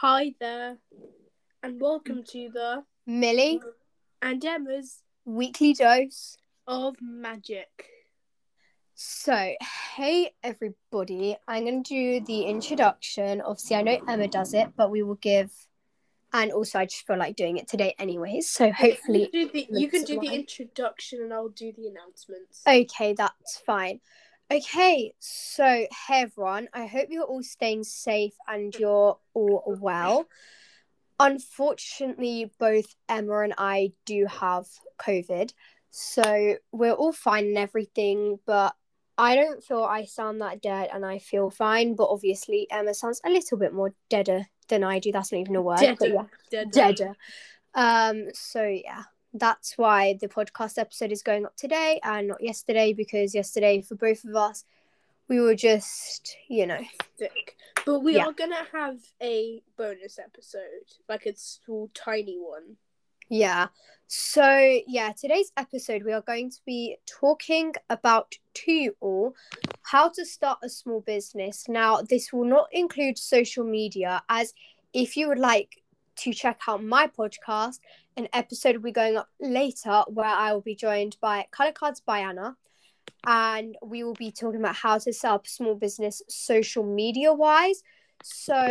Hi there, and welcome to the Millie, and Emma's weekly dose. of magic. So, hey everybody, I'm going to do the introduction. Obviously, I know Emma does it, but we will give, and also I just feel like doing it today, anyways. So, hopefully, you can do the, can do the introduction, and I'll do the announcements. okay, that's fine. Okay, so hey everyone, I hope you're all staying safe and you're all well. Unfortunately, both Emma and I do have COVID, so we're all fine and everything, but I don't feel I sound that dead and I feel fine, but obviously Emma sounds a little bit more deader than I do. That's not even a word, but yeah Dead. deader. Um, so yeah, that's why the podcast episode is going up today and not yesterday because yesterday for both of us we were just, you know, Sick. But we Yeah. are gonna have a bonus episode, like a small, tiny one. yeah. So yeah, today's episode we are going to be talking about to you all how to start a small business. Now, this will not include social media as if you would like to check out my podcast, an episode will be going up later where I will be joined by Color Cards by Anna. And we will be talking about how to set up a small business social media wise. So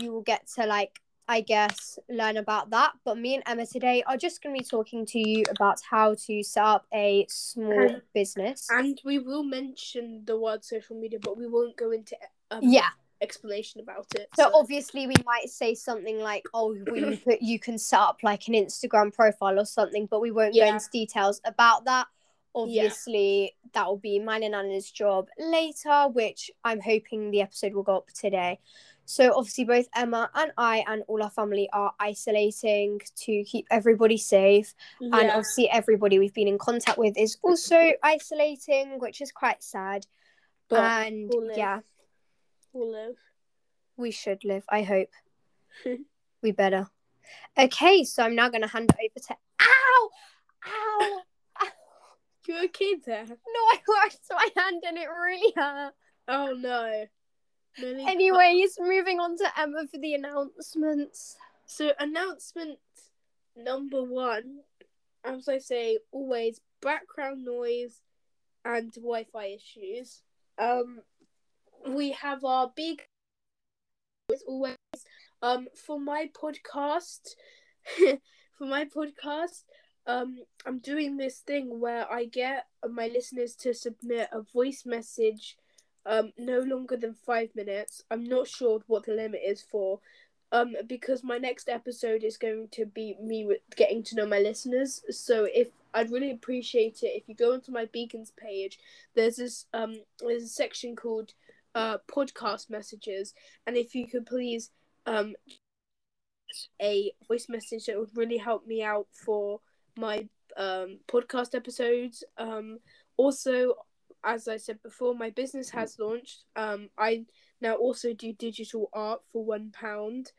you will get to like, I guess, learn about that. But me and Emma today are just going to be talking to you about how to set up a small And- business. And we will mention the word social media, but we won't go into um, Yeah. Explanation about it. So obviously we might say something like, "Oh, we put you can set up like an Instagram profile or something," but we won't Yeah. go into details about that. Obviously, that will be mine and Anna's job later, which I'm hoping the episode will go up today. So obviously, both Emma and I and all our family are isolating to keep everybody safe, and yeah. obviously everybody we've been in contact with is also isolating, which is quite sad. but and yeah, we'll live. we should live. I hope. we better. Okay, so I'm now going to hand it over to. Ow! Ow! You okay there? No, I worked my hand and it really hurt. Oh no. Millie- Anyways, moving on to Emma for the announcements. So announcement number one, as I say, always background noise and Wi-Fi issues. Um, we have our big, as always, um, for my podcast, for my podcast, um, I'm doing this thing where I get my listeners to submit a voice message, um, no longer than five minutes. I'm not sure what the limit is for, um because my next episode is going to be me getting to know my listeners. So if i'd really appreciate it if you go onto my beacons page. There's this um there's a section called uh podcast messages and if you could please um a voice message that would really help me out for my um podcast episodes. Um also as i said before my business has launched. Um i now also do digital art for one pound.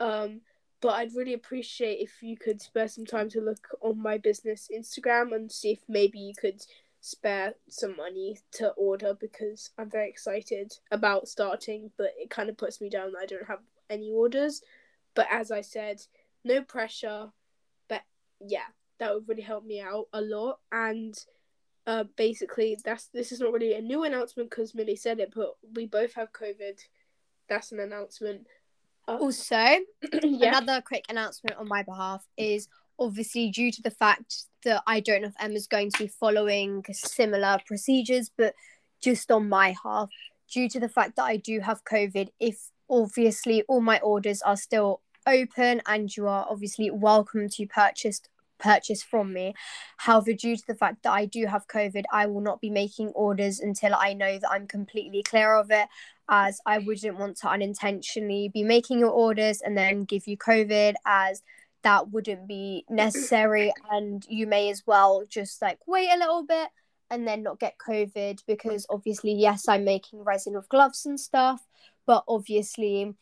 Um but i'd really appreciate if you could spare some time to look on my business instagram and see if maybe you could spare some money to order because i'm very excited about starting but it kind of puts me down that i don't have any orders but as i said no pressure but yeah that would really help me out a lot and uh, basically that's this is not really a new announcement because Millie said it, but we both have COVID. That's an announcement. Uh, Also, yeah, another quick announcement on my behalf is obviously due to the fact that I don't know if Emma's going to be following similar procedures, but just on my half, due to the fact that I do have COVID, if obviously all my orders are still open and you are obviously welcome to purchase purchase from me. However, due to the fact that I do have COVID, I will not be making orders until I know that I'm completely clear of it, as I wouldn't want to unintentionally be making your orders and then give you COVID, as that wouldn't be necessary. And you may as well just like wait a little bit and then not get COVID because obviously, yes, I'm making resin with gloves and stuff, but obviously,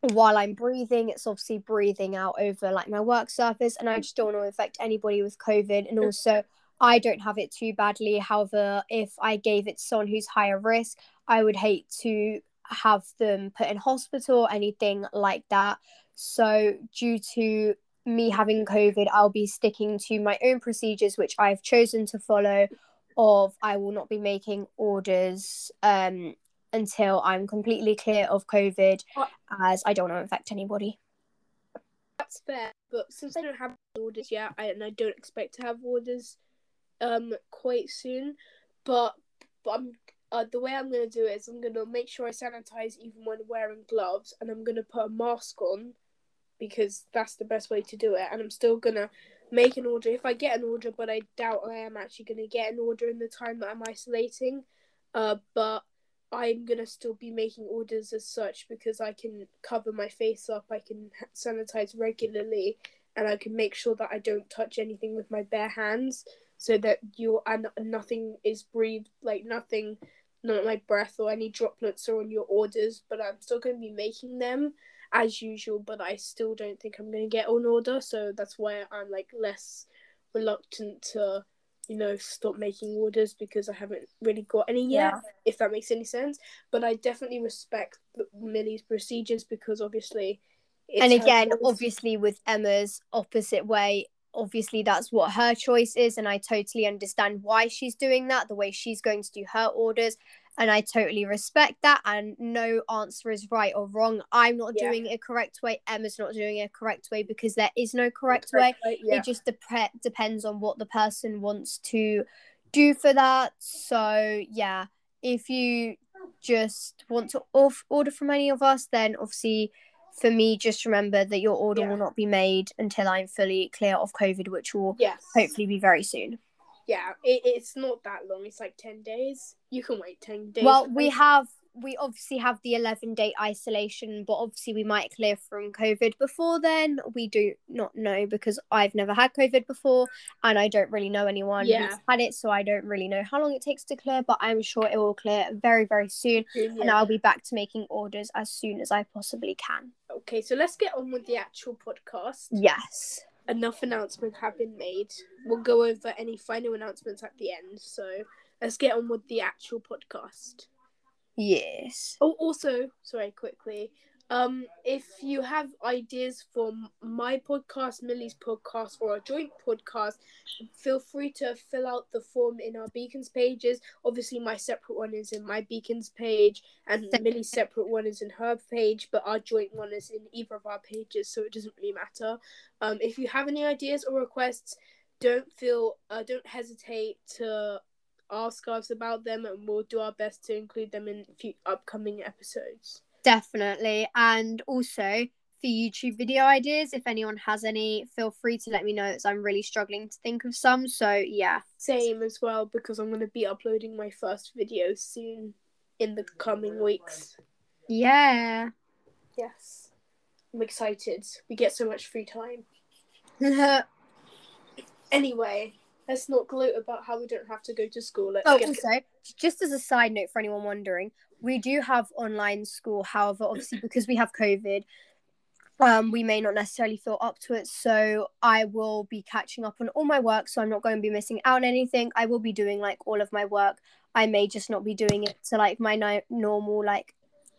while I'm breathing, it's obviously breathing out over like my work surface, and I just don't want to affect anybody with COVID. And also, I don't have it too badly. However, if I gave it to someone who's higher risk, I would hate to have them put in hospital or anything like that. So, due to me having COVID, I'll be sticking to my own procedures, which I've chosen to follow. Of I will not be making orders um, until I'm completely clear of COVID, as I don't want to infect anybody. That's fair, but since I don't have orders yet, I, and I don't expect to have orders um quite soon, but but I'm uh, the way I'm gonna do it is I'm gonna make sure I sanitize even when wearing gloves, and I'm gonna put a mask on because that's the best way to do it. And I'm still gonna make an order if I get an order, but I doubt I am actually gonna get an order in the time that I'm isolating. Uh, but I'm gonna still be making orders as such because I can cover my face up, I can sanitize regularly, and I can make sure that I don't touch anything with my bare hands, so that you and nothing is breathed, like nothing, not my breath or any droplets are on your orders. But I'm still gonna be making them as usual, but I still don't think I'm gonna get on order, so that's why I'm like less reluctant to you know, stop making orders because I haven't really got any yet, Yeah. if that makes any sense. But I definitely respect Millie's procedures because obviously. It's and again, choice. obviously, with Emma's opposite way, obviously that's what her choice is, and I totally understand why she's doing that, the way she's going to do her orders, and I totally respect that. And no answer is right or wrong. I'm not Yeah. doing it a correct way. Emma's not doing it a correct way because there is no correct way. Right, yeah. It just dep- depends on what the person wants to do for that. So yeah, if you just want to off- order from any of us, then obviously for me, just remember that your order Yeah. will not be made until I'm fully clear of COVID, which will Yes. hopefully be very soon. Yeah, it, it's not that long. It's like 10 days. You can wait 10 days. Well, we have we obviously have the 11 day isolation, but obviously we might clear from COVID before then. We do not know because I've never had COVID before and I don't really know anyone Yeah. who's had it, so I don't really know how long it takes to clear, but I'm sure it will clear very, very soon. And I'll be back to making orders as soon as I possibly can. Okay, so let's get on with the actual podcast. Yes. Enough announcements have been made. We'll go over any final announcements at the end. So let's get on with the actual podcast. Yes. Oh, also, sorry, quickly. Um, if you have ideas for my podcast, Millie's podcast, or a joint podcast, feel free to fill out the form in our Beacons pages. Obviously, my separate one is in my Beacons page, and Millie's separate one is in her page, but our joint one is in either of our pages, so it doesn't really matter. Um, if you have any ideas or requests, don't feel uh, don't hesitate to ask us about them, and we'll do our best to include them in few upcoming episodes. Definitely. And also for YouTube video ideas, if anyone has any, feel free to let me know as I'm really struggling to think of some. So yeah. Same as well because I'm going to be uploading my first video soon in the coming weeks. Yeah. Yes. I'm excited. We get so much free time. Anyway, let's not gloat about how we don't have to go to school. Let's oh, also, just as a side note for anyone wondering, we do have online school. However, obviously because we have COVID, um, we may not necessarily feel up to it. So I will be catching up on all my work. So I'm not going to be missing out on anything. I will be doing like all of my work. I may just not be doing it to like my normal like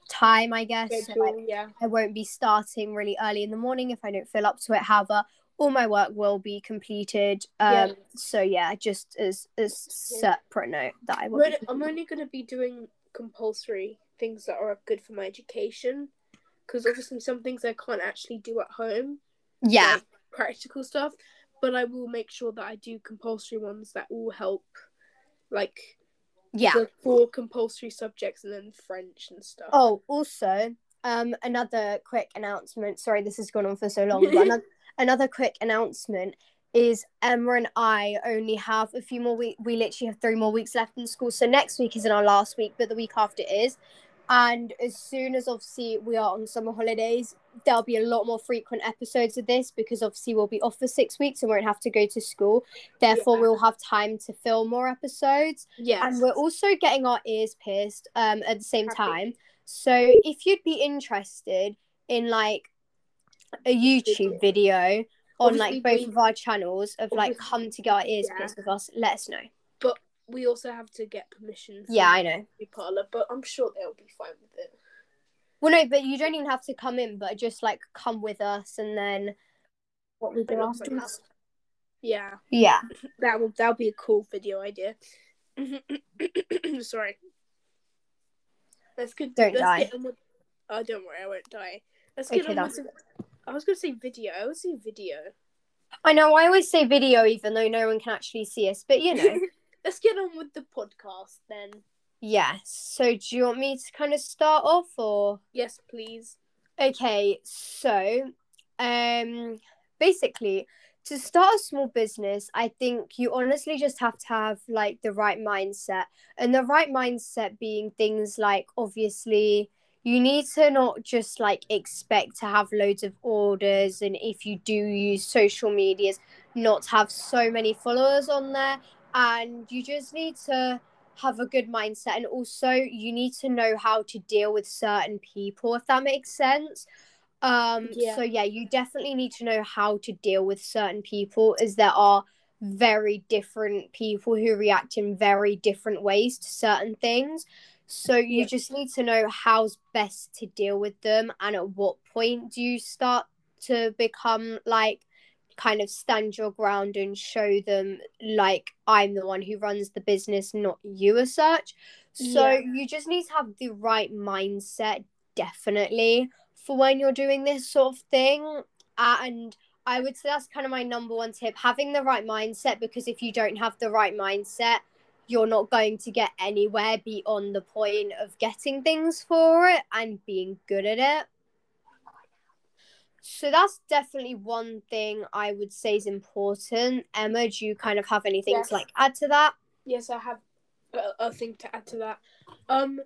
time, I guess. So, like. Yeah. I won't be starting really early in the morning if I don't feel up to it. However, all my work will be completed. Um, Yeah. So yeah, just as as separate note that I will. I'm only going to be doing compulsory things that are good for my education because obviously some things I can't actually do at home. yeah, like practical stuff, but I will make sure that I do compulsory ones that will help, like yeah. the four compulsory subjects and then French and stuff. Oh, also, um, another quick announcement. Sorry, this has gone on for so long, but another, another quick announcement is Emma and I only have a few more weeks. We literally have three more weeks left in school. So next week isn't our last week, but the week after is. And as soon as obviously we are on summer holidays, there'll be a lot more frequent episodes of this because obviously we'll be off for six weeks and won't have to go to school. Therefore, Yeah. we'll have time to film more episodes yes, and we're also getting our ears pierced um at the same Happy. time so if you'd be interested in like a youtube video on Obviously, like both we- of our channels of like come to get our ears Yeah. pierced with us let us know But we also have to get permission. From yeah i know the parlor, but I'm sure they'll be fine with it. Well, no, but you don't even have to come in, but just like come with us, and then what we do It looks like afterwards. Yeah, Yeah. that will that'll be a cool video idea. Sorry. Let's get. Don't let's die. Get on with, oh, don't worry, I won't die. Let's Okay, get on that's with. I was gonna say video. I would say video. I know. I always say video, even though no one can actually see us. But you know, Let's get on with the podcast then. yes. So, do you want me to kind of start off, or Yes, please. okay? So, um, basically, to start a small business, I think you honestly just have to have like the right mindset, and the right mindset being things like obviously. You need to not just like expect to have loads of orders, and if you do use social medias, not have so many followers on there. And you just need to have a good mindset and also you need to know how to deal with certain people if that makes sense. Um Yeah. so yeah you definitely need to know how to deal with certain people as there are very different people who react in very different ways to certain things so you Yeah. just need to know how's best to deal with them and at what point do you start to become like kind of stand your ground and show them like I'm the one who runs the business, not you as such. So Yeah. you just need to have the right mindset, definitely, for when you're doing this sort of thing. And I would say that's kind of my number one tip having the right mindset because if you don't have the right mindset, you're not going to get anywhere beyond the point of getting things for it and being good at it. So that's definitely one thing I would say is important. Emma, do you kind of have anything Yes. to like add to that? Yes, I have a, a thing to add to that. Um,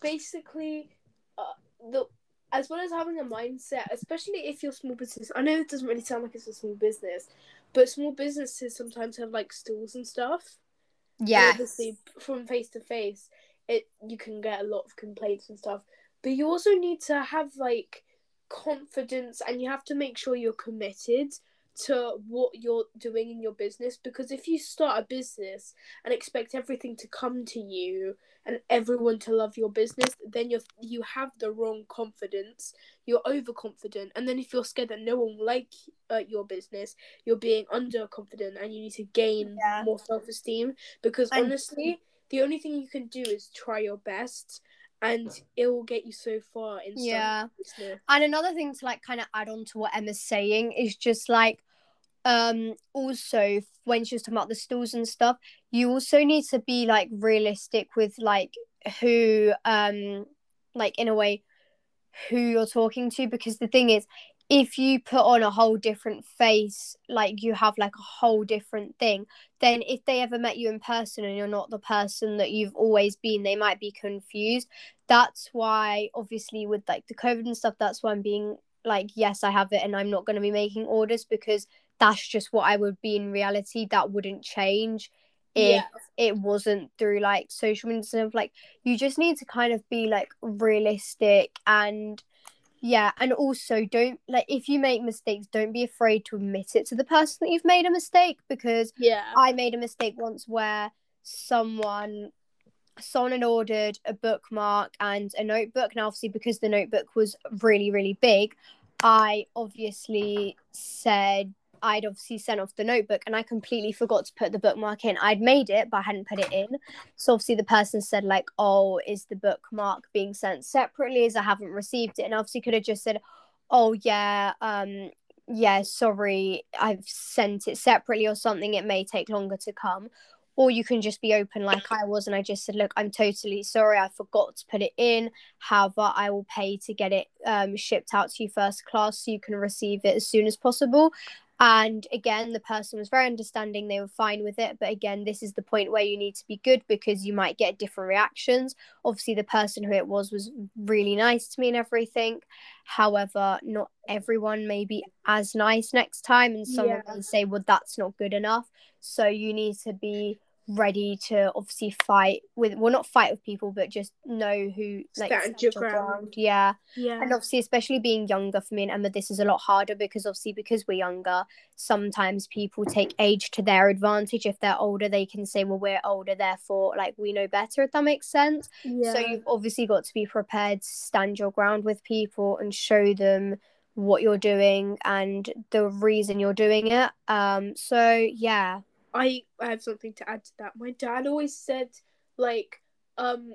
basically, uh, the as well as having a mindset, especially if you're small business. I know it doesn't really sound like it's a small business, but small businesses sometimes have like stalls and stuff. And obviously, from face to face, it you can get a lot of complaints and stuff. But you also need to have like confidence, and you have to make sure you're committed to what you're doing in your business. Because if you start a business and expect everything to come to you and everyone to love your business, then you you have the wrong confidence. You're overconfident, and then if you're scared that no one will like uh, your business, you're being underconfident, and you need to gain Yeah. more self esteem. Because And- honestly, the only thing you can do is try your best, and it will get you so far in Yeah. And another thing to like kind of add on to what Emma's saying is just like um also when she was talking about the stalls and stuff, you also need to be like realistic with like who um like in a way who you're talking to because the thing is if you put on a whole different face like you have like a whole different thing then if they ever met you in person and you're not the person that you've always been they might be confused. That's why obviously with like the covid and stuff that's why i'm being like yes i have it and i'm not going to be making orders because that's just what i would be in reality that wouldn't change if Yeah. it wasn't through like social media and stuff like you just need to kind of be like realistic and yeah and also don't like if you make mistakes don't be afraid to admit it to the person that you've made a mistake because Yeah. I made a mistake once where someone someone had ordered a bookmark and a notebook. Now, obviously, because the notebook was really, really big, I obviously said I'd obviously sent off the notebook and I completely forgot to put the bookmark in. I'd made it, but I hadn't put it in. So obviously the person said, like, oh, is the bookmark being sent separately as I haven't received it? And obviously could have just said, Oh yeah, um, yeah, sorry, I've sent it separately or something. It may take longer to come. Or you can just be open like I was, and I just said, Look, I'm totally sorry, I forgot to put it in. However, I will pay to get it um, shipped out to you first class so you can receive it as soon as possible. And again, the person was very understanding, they were fine with it. But again, this is the point where you need to be good because you might get different reactions. Obviously, the person who it was was really nice to me and everything. However, not everyone may be as nice next time, and someone Yeah. may say, Well, that's not good enough. So you need to be ready to obviously fight with well not fight with people but just know who like Stand your ground. yeah Yeah. and obviously especially being younger for me and emma this is a lot harder because obviously because we're younger sometimes people take age to their advantage if they're older they can say well we're older therefore like we know better if that makes sense yeah. so you've obviously got to be prepared to stand your ground with people and show them what you're doing and the reason you're doing it um so yeah I have something to add to that. My dad always said like um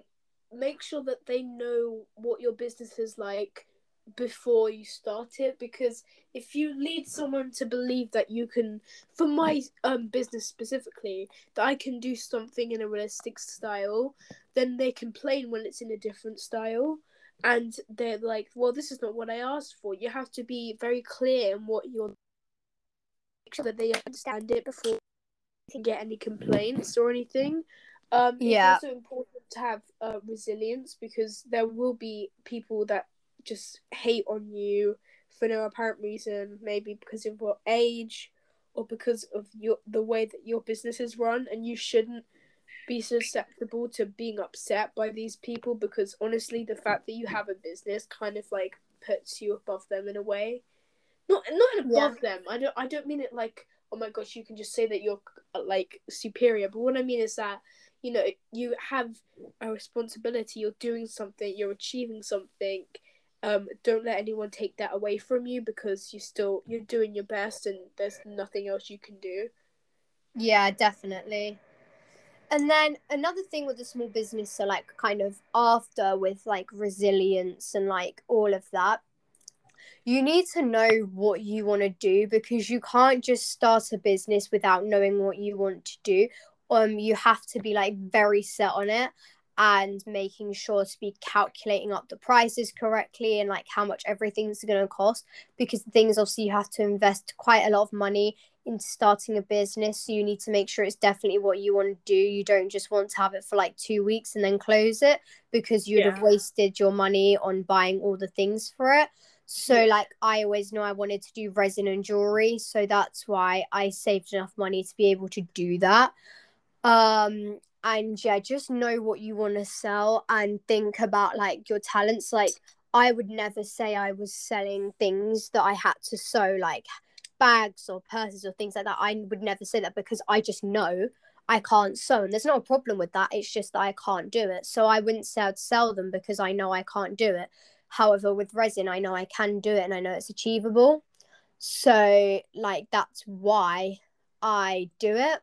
make sure that they know what your business is like before you start it because if you lead someone to believe that you can for my um business specifically that I can do something in a realistic style then they complain when it's in a different style and they're like well this is not what I asked for you have to be very clear in what you're make sure that they understand it before can get any complaints or anything. Um, Yeah. It's also important to have uh, resilience because there will be people that just hate on you for no apparent reason, maybe because of your age or because of your the way that your business is run, and you shouldn't be susceptible to being upset by these people because honestly, the fact that you have a business kind of like puts you above them in a way. Not not above them. I don't I don't mean it like oh my gosh you can just say that you're uh, like superior. But what i mean is that you know you have a responsibility. You're doing something. You're achieving something. Um don't let anyone take that away from you because you still you're doing your best and there's nothing else you can do. Yeah, definitely. And then another thing with the small business, so like kind of after with like resilience and like all of that, you need to know what you want to do because you can't just start a business without knowing what you want to do. Um, you have to be like very set on it and making sure to be calculating up the prices correctly and like how much everything's going to cost because things thing obviously you have to invest quite a lot of money into starting a business. So you need to make sure it's definitely what you want to do. You don't just want to have it for like two weeks and then close it because you'd have wasted your money on buying all the things for it so like i always know i wanted to do resin and jewelry so that's why i saved enough money to be able to do that. Um and yeah just know what you want to sell and think about like your talents. Like i would never say i was selling things that i had to sew like bags or purses or things like that. I would never say that because i just know i can't sew and there's not a problem with that. It's just that i can't do it. So i wouldn't say i'd sell them because i know i can't do it however with resin i know i can do it and i know it's achievable. So like that's why i do it.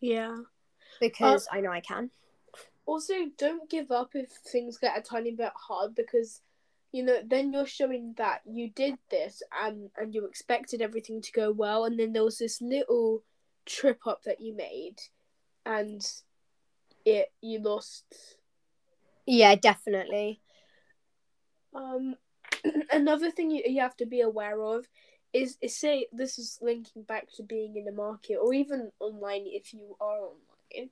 Yeah. Because uh, I know I can. also don't give up if things get a tiny bit hard because you know then you're showing that you did this and and you expected everything to go well. And then there was this little trip up that you made and it you lost. Yeah, definitely. Um another thing you, you have to be aware of is, is say this is linking back to being in the market or even online if you are online.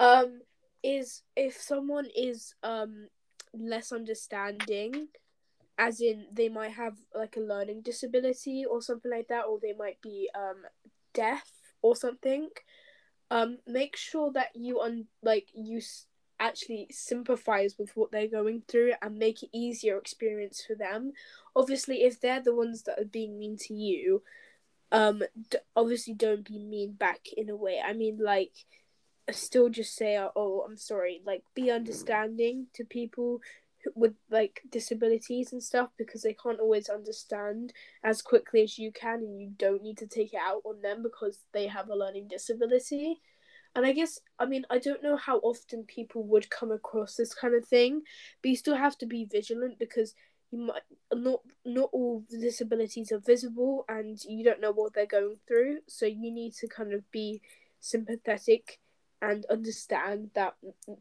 Um is if someone is um less understanding as in they might have like a learning disability or something like that or they might be um deaf or something um make sure that you un- like you actually sympathize with what they're going through and make it easier experience for them. Obviously if they're the ones that are being mean to you um d- obviously don't be mean back in a way. I mean like still just say oh i'm sorry. Like be understanding to people with like disabilities and stuff because they can't always understand as quickly as you can and you don't need to take it out on them because they have a learning disability and i guess i mean i don't know how often people would come across this kind of thing but you still have to be vigilant because you might not not all disabilities are visible and you don't know what they're going through. So you need to kind of be sympathetic and understand that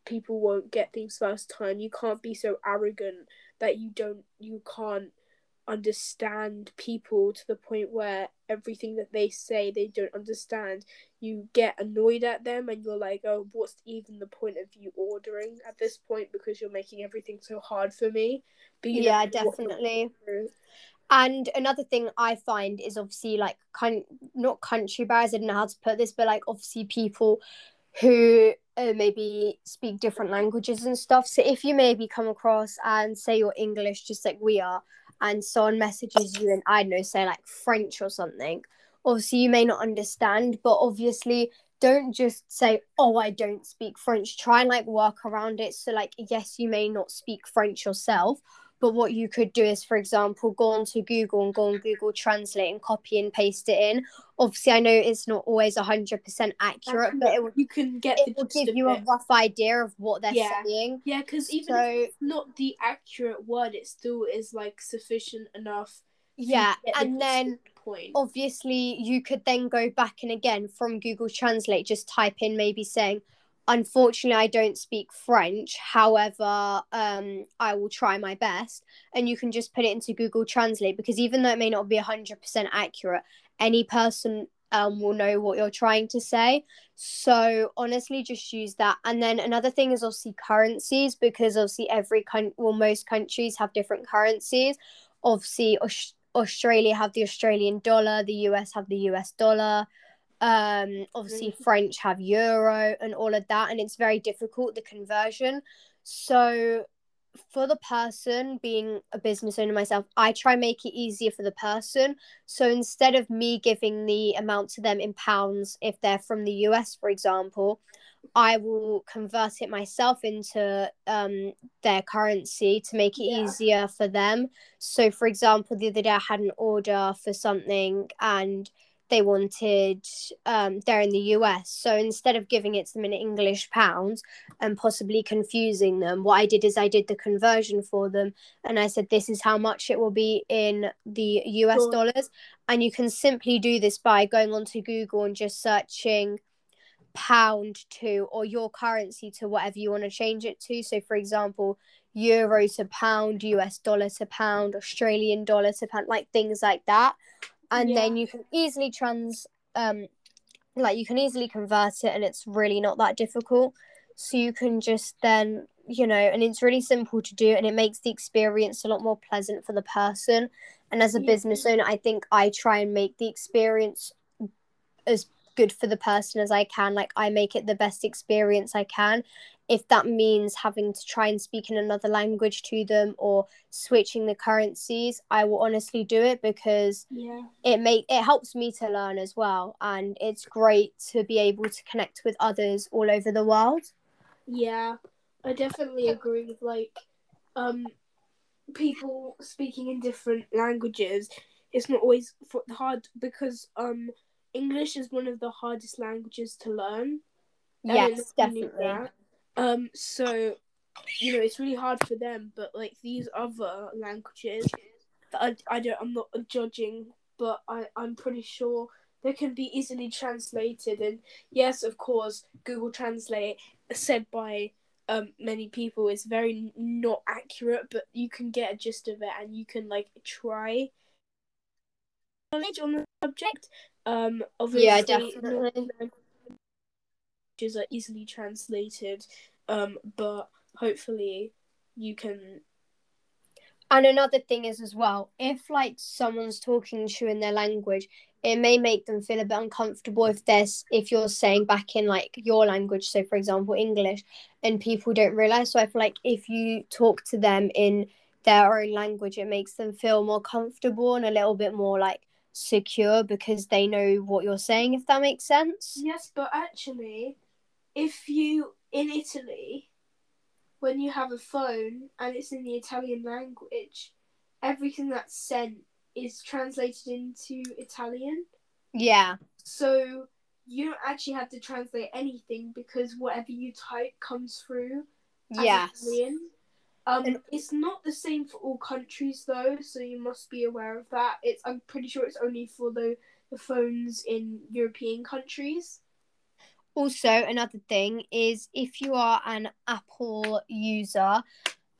people won't get things first time. You can't be so arrogant that you don't you can't understand people to the point where everything that they say they don't understand you get annoyed at them and you're like oh what's even the point of you ordering at this point because you're making everything so hard for me but Yeah, definitely. And another thing I find is obviously like kind not country bars. I don't know how to put this, but like obviously people who uh, maybe speak different languages and stuff. So if you maybe come across and say you're English, just like we are, and someone messages you in, I don't know, say like French or something, obviously you may not understand, but obviously don't just say, oh, I don't speak French. Try and like work around it. So, like, yes, you may not speak French yourself, but what you could do is, for example, go onto Google and go on Google Translate and copy and paste it in. Obviously, I know it's not always 100% accurate, but it will, you can get it will give you a rough idea of what they're Yeah. saying. Yeah, because even So, if it's not the accurate word, it still is like sufficient enough. yeah, and then gist of the point. obviously you could then go back and again from Google Translate just type in maybe saying unfortunately I don't speak French. However um I will try my best. And you can just put it into Google Translate because even though it may not be 100% accurate any person um, will know what you're trying to say. So honestly just use that. And then another thing is obviously currencies because obviously every country well most countries have different currencies. Obviously Aus- Australia have the Australian dollar, the US have the US dollar. Um, obviously Mhm. French have euro and all of that, and it's very difficult the conversion. So for the person being a business owner myself, I try make it easier for the person. So instead of me giving the amount to them in pounds, if they're from the US, for example, I will convert it myself into um, their currency to make it Yeah. easier for them. So, for example, the other day I had an order for something and they wanted, um, they're in the US. So instead of giving it to them in English pounds and possibly confusing them, what I did is I did the conversion for them and I said, this is how much it will be in the US Sure. dollars. And you can simply do this by going onto Google and just searching pound to or your currency to whatever you want to change it to. So, for example, euro to pound, US dollar to pound, Australian dollar to pound, like things like that. And Yeah. then you can easily trans, um, like you can easily convert it, and it's really not that difficult. So you can just then, you know, and it's really simple to do, and it makes the experience a lot more pleasant for the person. And as a Yeah. business owner, I think I try and make the experience as good for the person as I can. Like I make it the best experience I can. If that means having to try and speak in another language to them or switching the currencies, I will honestly do it because Yeah. it make it helps me to learn as well and it's great to be able to connect with others all over the world. Yeah, I definitely agree with like um people speaking in different languages. It's not always hard because um English is one of the hardest languages to learn. I don't know Yes, if you knew definitely. Um, so you know it's really hard for them, but like these other languages, that I I don't I'm not judging, but I I'm pretty sure they can be easily translated. And yes, of course, Google Translate said by um many people is very not accurate, but you can get a gist of it, and you can like try knowledge on the subject. Um, obviously, Yeah, not definitely. Languages are easily translated, um, but hopefully you can. And another thing is as well, if like someone's talking to you in their language, it may make them feel a bit uncomfortable if there's if you're saying back in like your language, so for example English, and people don't realize. So I feel like if you talk to them in their own language, it makes them feel more comfortable and a little bit more like secure because they know what you're saying. If that makes sense. Yes, but actually, if you in Italy, when you have a phone and it's in the Italian language, everything that's sent is translated into Italian. Yeah. So you don't actually have to translate anything because whatever you type comes through Yes. Italian. Um, And- it's not the same for all countries though, so you must be aware of that. It's I'm pretty sure it's only for the, the phones in European countries. Also, another thing is if you are an Apple user,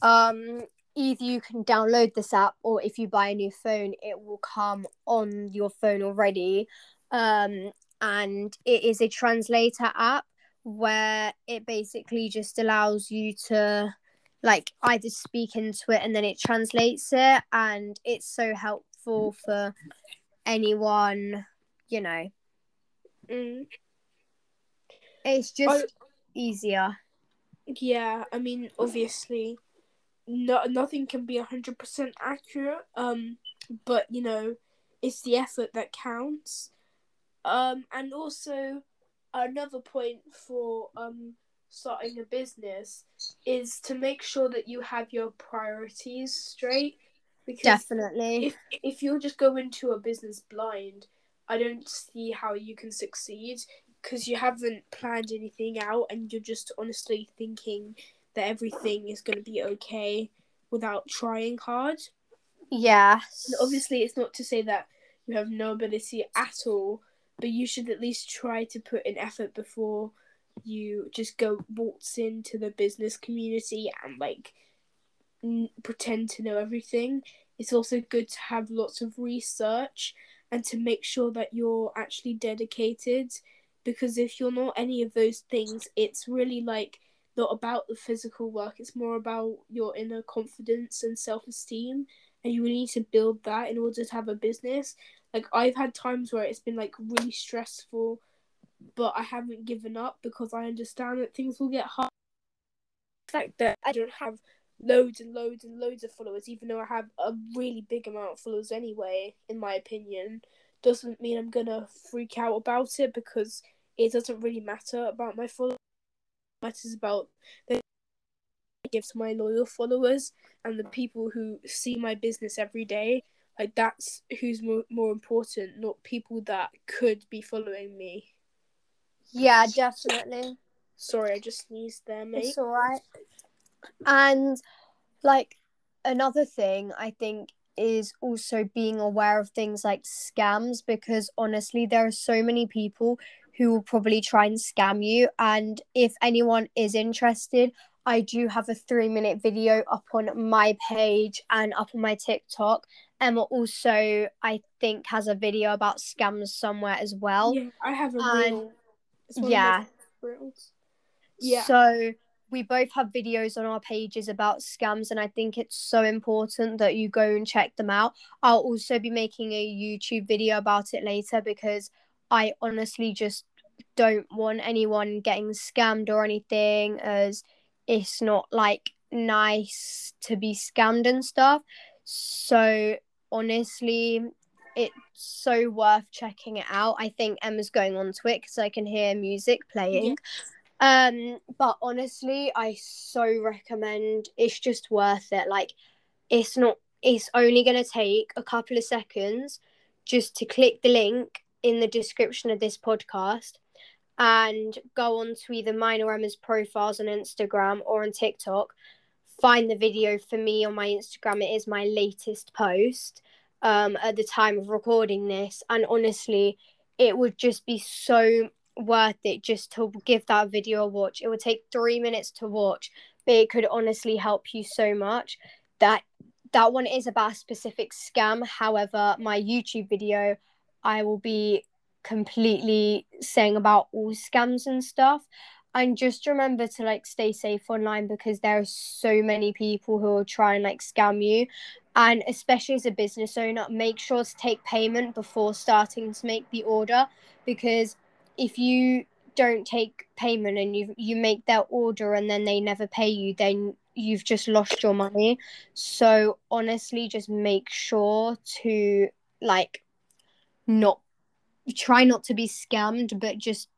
um, either you can download this app or if you buy a new phone, it will come on your phone already. Um, and it is a translator app where it basically just allows you to like either speak into it and then it translates it and it's so helpful for anyone you know Mm. It's just easier. Yeah, I mean, obviously, no, nothing can be hundred percent accurate. Um, but you know, it's the effort that counts. Um, and also another point for um starting a business is to make sure that you have your priorities straight. Because Definitely. if if you just go into a business blind, I don't see how you can succeed because you haven't planned anything out and you're just honestly thinking that everything is going to be okay without trying hard. Yeah. And obviously, it's not to say that you have no ability at all, but you should at least try to put in effort before you just go waltz into the business community and like n- pretend to know everything. It's also good to have lots of research and to make sure that you're actually dedicated because if you're not any of those things, it's really like not about the physical work, it's more about your inner confidence and self esteem. And you really need to build that in order to have a business. Like, I've had times where it's been like really stressful, but I haven't given up because I understand that things will get hard. The fact that I don't have loads and loads and loads of followers, even though I have a really big amount of followers anyway, in my opinion, doesn't mean I'm gonna freak out about it because it doesn't really matter about my followers. It matters about the I give to my loyal followers and the people who see my business every day. Like that's who's more, more important, not people that could be following me. Yeah, definitely. Sorry, I just sneezed there, mate. It's all right. And like another thing I think is also being aware of things like scams because honestly there are so many people who will probably try and scam you and if anyone is interested I do have a 3 minute video up on my page and up on my TikTok Emma also I think has a video about scams somewhere as well Yeah, I have a And- reel. It's one yeah. Yeah. So we both have videos on our pages about scams, and I think it's so important that you go and check them out. I'll also be making a YouTube video about it later because I honestly just don't want anyone getting scammed or anything, as it's not like nice to be scammed and stuff. So honestly, it's so worth checking it out. I think Emma's going on to it because I can hear music playing. Um, but honestly, I so recommend. It's just worth it. Like, it's not. It's only gonna take a couple of seconds just to click the link in the description of this podcast and go on to either mine or Emma's profiles on Instagram or on TikTok. Find the video for me on my Instagram. It is my latest post um, at the time of recording this, and honestly, it would just be so worth it just to give that video a watch. It would take three minutes to watch, but it could honestly help you so much. That that one is about a specific scam. However, my YouTube video, I will be completely saying about all scams and stuff. And just remember to like stay safe online because there are so many people who will try and like scam you. And especially as a business owner, make sure to take payment before starting to make the order because if you don't take payment and you you make their order and then they never pay you then you've just lost your money so honestly just make sure to like not try not to be scammed but just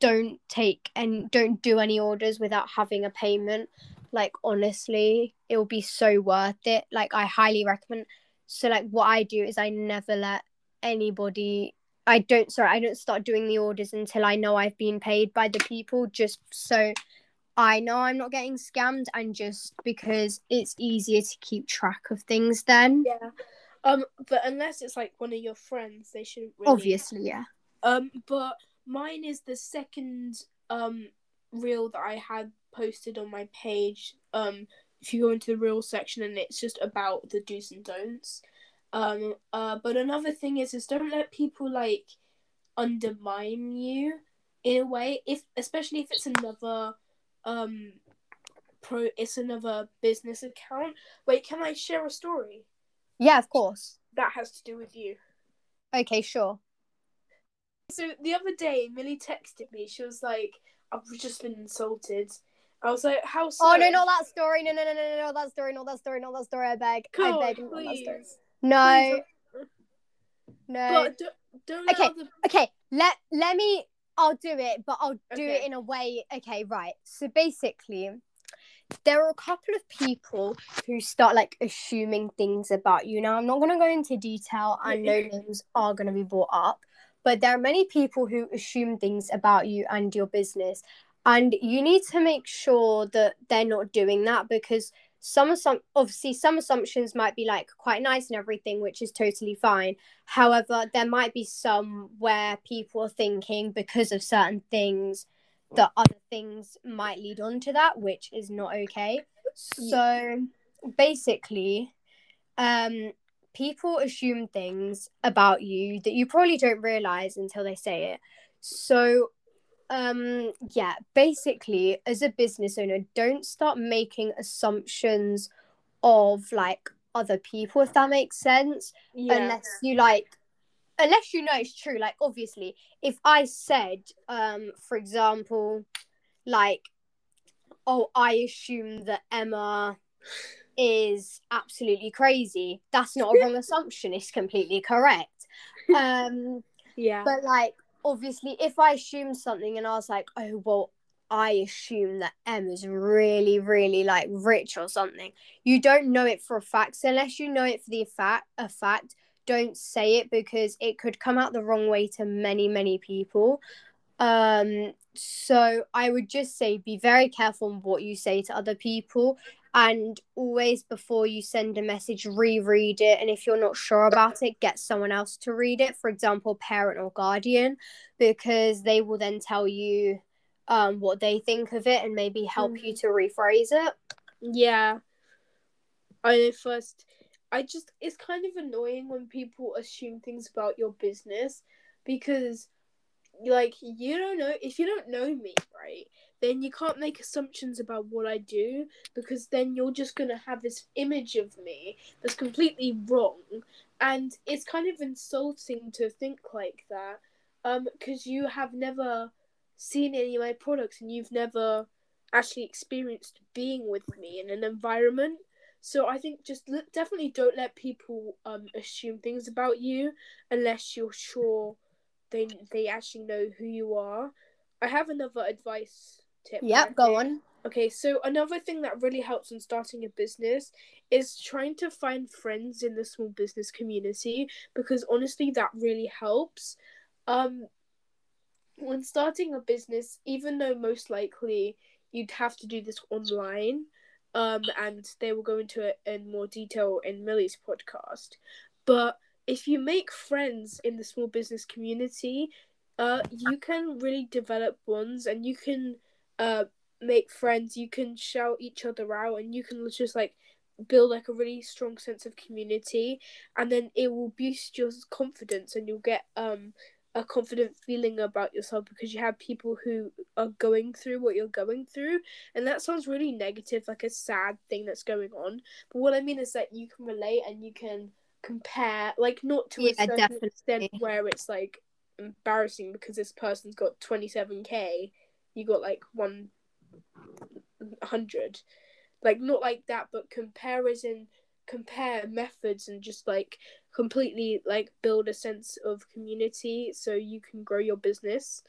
don't take and don't do any orders without having a payment like honestly it will be so worth it like i highly recommend so like what i do is i never let anybody I don't sorry, I don't start doing the orders until I know I've been paid by the people just so I know I'm not getting scammed and just because it's easier to keep track of things then. Yeah. Um, but unless it's like one of your friends, they shouldn't really. Obviously, yeah. Um, but mine is the second um reel that I had posted on my page. Um, if you go into the reel section and it's just about the do's and don'ts. Um, uh, but another thing is, is don't let people like undermine you in a way. If especially if it's another um pro, it's another business account. Wait, can I share a story Yeah, of course. that has to do with you? Okay, sure. So the other day, Millie texted me. She was like, I've just been insulted. I was like, how so? Oh no, not that story. No, no, no, no, no, that story, not that story, not that story. I beg, Come I beg, not that story. please. No, Please. no. But don't, Okay. other- okay let let me i'll do it but i'll do Okay. it in a way okay right so basically there are a couple of people who start like assuming things about you. Now i'm not going to go into detail. And no names are going to be brought up but there are many people who assume things about you and your business. And you need to make sure that they're not doing that because some assum- obviously some assumptions might be like quite nice and everything which is totally fine. However, there might be some where people are thinking because of certain things that other things might lead on to that, which is not okay. So basically, um, people assume things about you that you probably don't realize until they say it. So um yeah basically as a business owner don't start making assumptions of like other people if that makes sense yeah. unless you like unless you know it's true like obviously if i said um for example like oh i assume that emma is absolutely crazy that's not a wrong assumption it's completely correct um yeah. but like obviously if i assume something and i was like oh well i assume that emma's really really like rich or something you don't know it for a fact so unless you know it for the fact a fact don't say it because it could come out the wrong way to many many people. Um so i would just say be very careful on what you say to other people and always before you send a message reread it. And if you're not sure about it get someone else to read it for example parent or guardian because they will then tell you um what they think of it and maybe help you to rephrase it. Yeah. I know first I just it's kind of annoying when people assume things about your business because like you don't know if you don't know me, right? Then you can't make assumptions about what I do because then you're just going to have this image of me that's completely wrong and it's kind of insulting to think like that um because you have never seen any of my products and you've never actually experienced being with me in an environment. So I think just l- definitely don't let people um assume things about you unless you're sure they they actually know who you are. I have another advice tip. yep I go on Okay, so another thing that really helps in starting a business is trying to find friends in the small business community because honestly that really helps. Um when starting a business, even though most likely you'd have to do this online, um and they will go into it in more detail in Millie's podcast, but if you make friends in the small business community, uh you can really develop bonds and you can uh make friends, you can shout each other out, and you can just like build like a really strong sense of community, and then it will boost your confidence, and you'll get um a confident feeling about yourself because you have people who are going through what you're going through, and that sounds really negative, like a sad thing that's going on. But what I mean is that you can relate and you can compare, like not to Yeah, a certain definitely. extent where it's like embarrassing because this person's got 27k you got like 100 like not like that but comparison compare methods and just like completely like build a sense of community so you can grow your business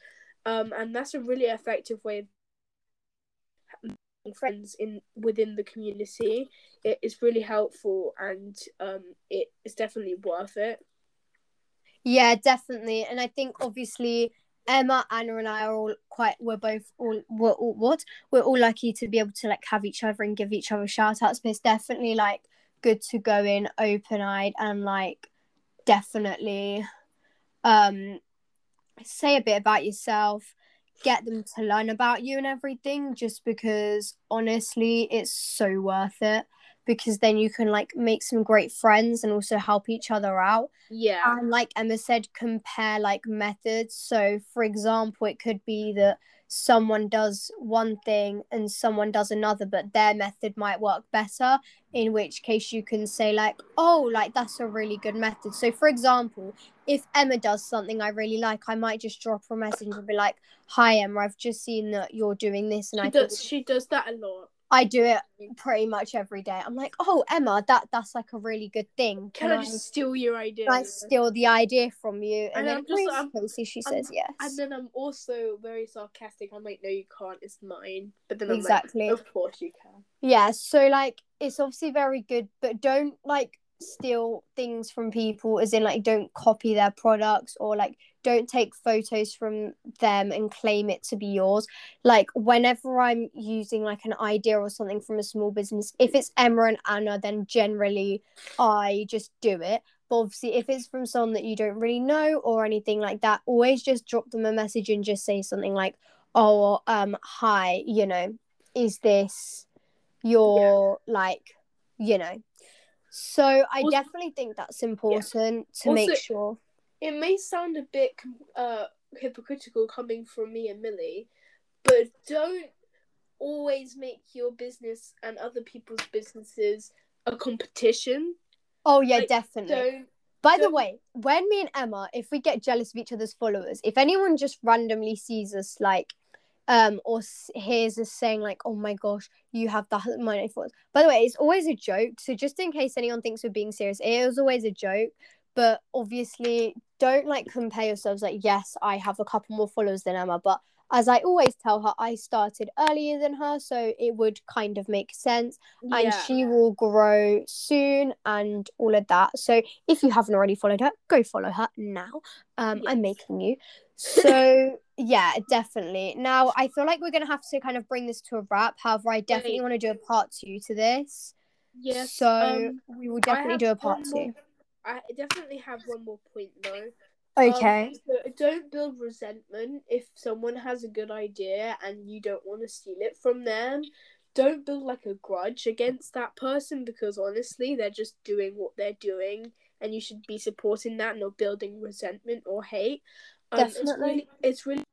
um and that's a really effective way of friends in within the community it is really helpful and um it is definitely worth it Yeah, definitely. And I think obviously Emma, Anna, and I are all quite. We're both all. We're all what? We're all lucky to be able to like have each other and give each other shout outs. But it's definitely like good to go in open eyed and like definitely um say a bit about yourself get them to learn about you and everything just because honestly it's so worth it because then you can like make some great friends and also help each other out yeah and like Emma said, compare like methods. So, for example, it could be that someone does one thing and someone does another, but their method might work better. In which case, you can say, like, oh, like that's a really good method. So, for example, if Emma does something I really like, I might just drop her a message and be like, hi, Emma, I've just seen that you're doing this. And She I does. think She does that a lot. I do it pretty much every day. I'm like, oh, Emma, that that's like a really good thing. Can, I just steal your idea? can I steal the idea from you? And, And then I'm just- I'm- Casey, she I'm- says yes. And then I'm also very sarcastic. I'm like, no, you can't. It's mine. But then I'm Exactly. like, of course you can. Yeah, so like it's obviously very good, but don't like steal things from people as in like don't copy their products or like don't take photos from them and claim it to be yours. Like whenever I'm using like an idea or something from a small business, if it's Emma and Anna, then generally I just do it. But obviously if it's from someone that you don't really know or anything like that, always just drop them a message and just say something like, Oh, um, hi, you know, is this your like you know so i Also- definitely think that's important to Also- make sure It may sound a bit uh hypocritical coming from me and Millie, but don't always make your business and other people's businesses a competition. oh yeah like, definitely Don't by the don't- way when me and emma if we get jealous of each other's followers if anyone just randomly sees us like um or hears us saying like oh my gosh you have that many followers by the way it's always a joke so just in case anyone thinks we're being serious it was always a joke but obviously don't like compare yourselves like yes i have a couple more followers than emma but as i always tell her i started earlier than her so it would kind of make sense. And she will grow soon and all of that. So if you haven't already followed her go follow her now. Um i'm making you. So yeah definitely. Now i feel like we're gonna have to kind of bring this to a wrap. However i definitely want to do a part two to this. Yes. so um, we will definitely do a part two I definitely have one more point though. okay Um, so don't build resentment if someone has a good idea and you don't want to steal it from them. Don't build like a grudge against that person because honestly, they're just doing what they're doing, and you should be supporting that, not building resentment or hate. Um, It's Definitely. really, it's really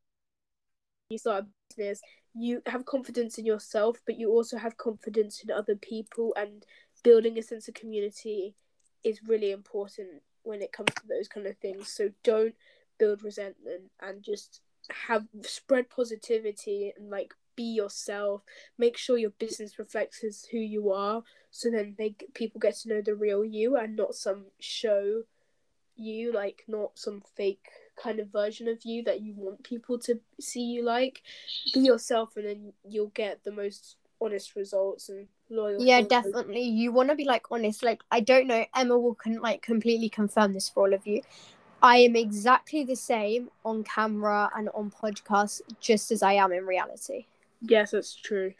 you start a business. You have confidence in yourself, but you also have confidence in other people, and building a sense of community is really important when it comes to those kind of things. So don't build resentment and just have spread positivity and like be yourself. Make sure your business reflects who you are, so then they people get to know the real you and not some show you, like not some fake kind of version of you that you want people to see you like. Be yourself, and then you'll get the most honest results and loyal. yeah followers. definitely you want to be like honest like i don't know emma will can like completely confirm this for all of you i am exactly the same on camera and on podcasts just as i am in reality Yes, that's true.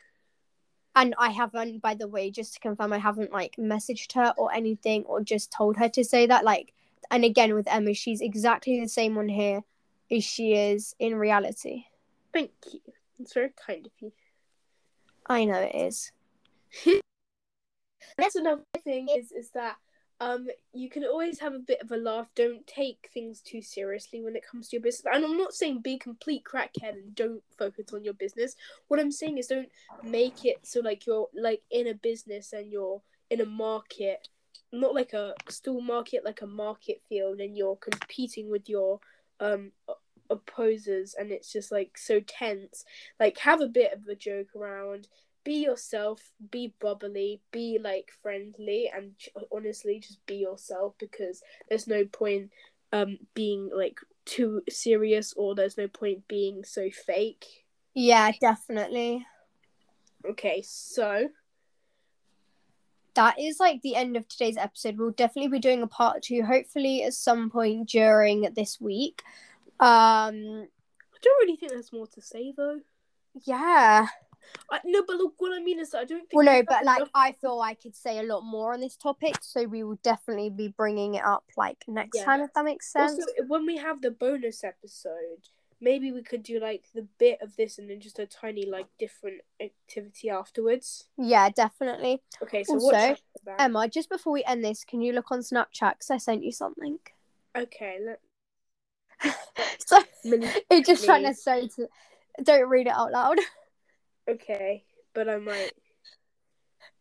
and I haven't, by the way, just to confirm, I haven't like messaged her or anything or just told her to say that. Like, and again with Emma, she's exactly the same on here as she is in reality. Thank you. It's very kind of you. I know it is. That's another thing is is that um you can always have a bit of a laugh. Don't take things too seriously when it comes to your business. And I'm not saying be complete crackhead and don't focus on your business. What I'm saying is don't make it so like you're like in a business and you're in a market, not like a stool market, like a market field, and you're competing with your um opposers, and it's just like so tense. Like have a bit of a joke around be yourself, be bubbly, be like friendly, and honestly, just be yourself because there's no point um being like too serious or there's no point being so fake. Yeah, definitely. Okay, so That is like the end of today's episode. We'll definitely be doing a part two, hopefully at some point during this week. Um, I don't really think there's more to say though. yeah. I, no, but look, what I mean is that I don't think. Well, no, but like enough- I feel I could say a lot more on this topic, so we will definitely be bringing it up like next Yeah. time if that makes sense. Also, when we have the bonus episode, maybe we could do like the bit of this and then just a tiny like different activity afterwards. yeah, definitely. Okay, so Also, watch out for that. Emma, just before we end this, can you look on Snapchat because I sent you something? okay, let so Millie it just trying to say to Don't read it out loud. Okay, but I might.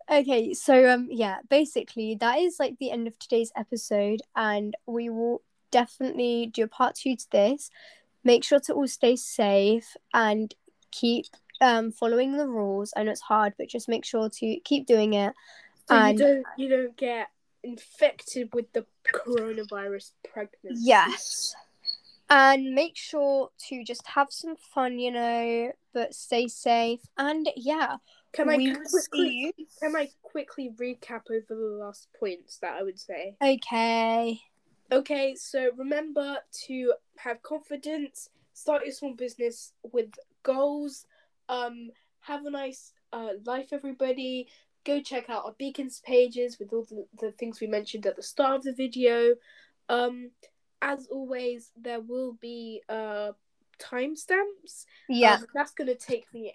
Okay, so um yeah, basically that is like the end of today's episode and we will definitely do a part 2 to this. Make sure to all stay safe and keep um following the rules. I know it's hard, but just make sure to keep doing it. So And- you don't you don't get infected with the coronavirus pregnancy. Yes. And make sure to just have some fun, you know, but stay safe. And yeah, Can I quickly can I quickly recap over the last points that I would say? Okay. Okay, so remember to have confidence, start your small business with goals, um, have a nice uh, life, everybody. Go check out our beacons pages with all the, the things we mentioned at the start of the video. Um, as always, there will be uh, timestamps. Yeah. Um, that's going to take me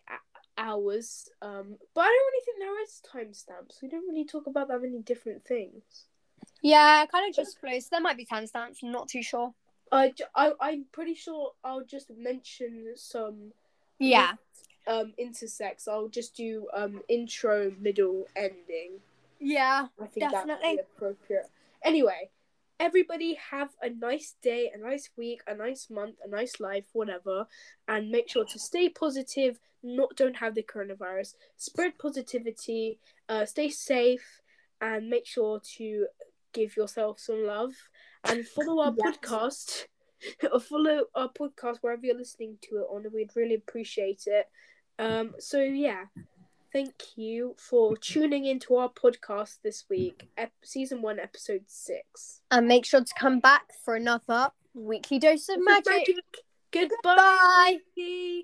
hours. Um, but I don't really think there is timestamps. We don't really talk about that many different things. yeah, kind of just flows. There might be timestamps, I'm not too sure. I I'm pretty sure I'll just mention some Yeah. um intersex. I'll just do um intro, middle, ending. Yeah. I think that might Definitely. be appropriate. Anyway, everybody have a nice day, a nice week, a nice month, a nice life, whatever, and make sure to stay positive. Not don't have the coronavirus. Spread positivity. Uh, stay safe, and make sure to give yourself some love and follow our Yes. podcast. or follow our podcast wherever you're listening to it on. We'd really appreciate it. Um, so yeah, thank you for tuning into our podcast this week, ep- season one, episode six. And make sure to come back for another weekly dose of magic. Goodbye. Bye. Bye.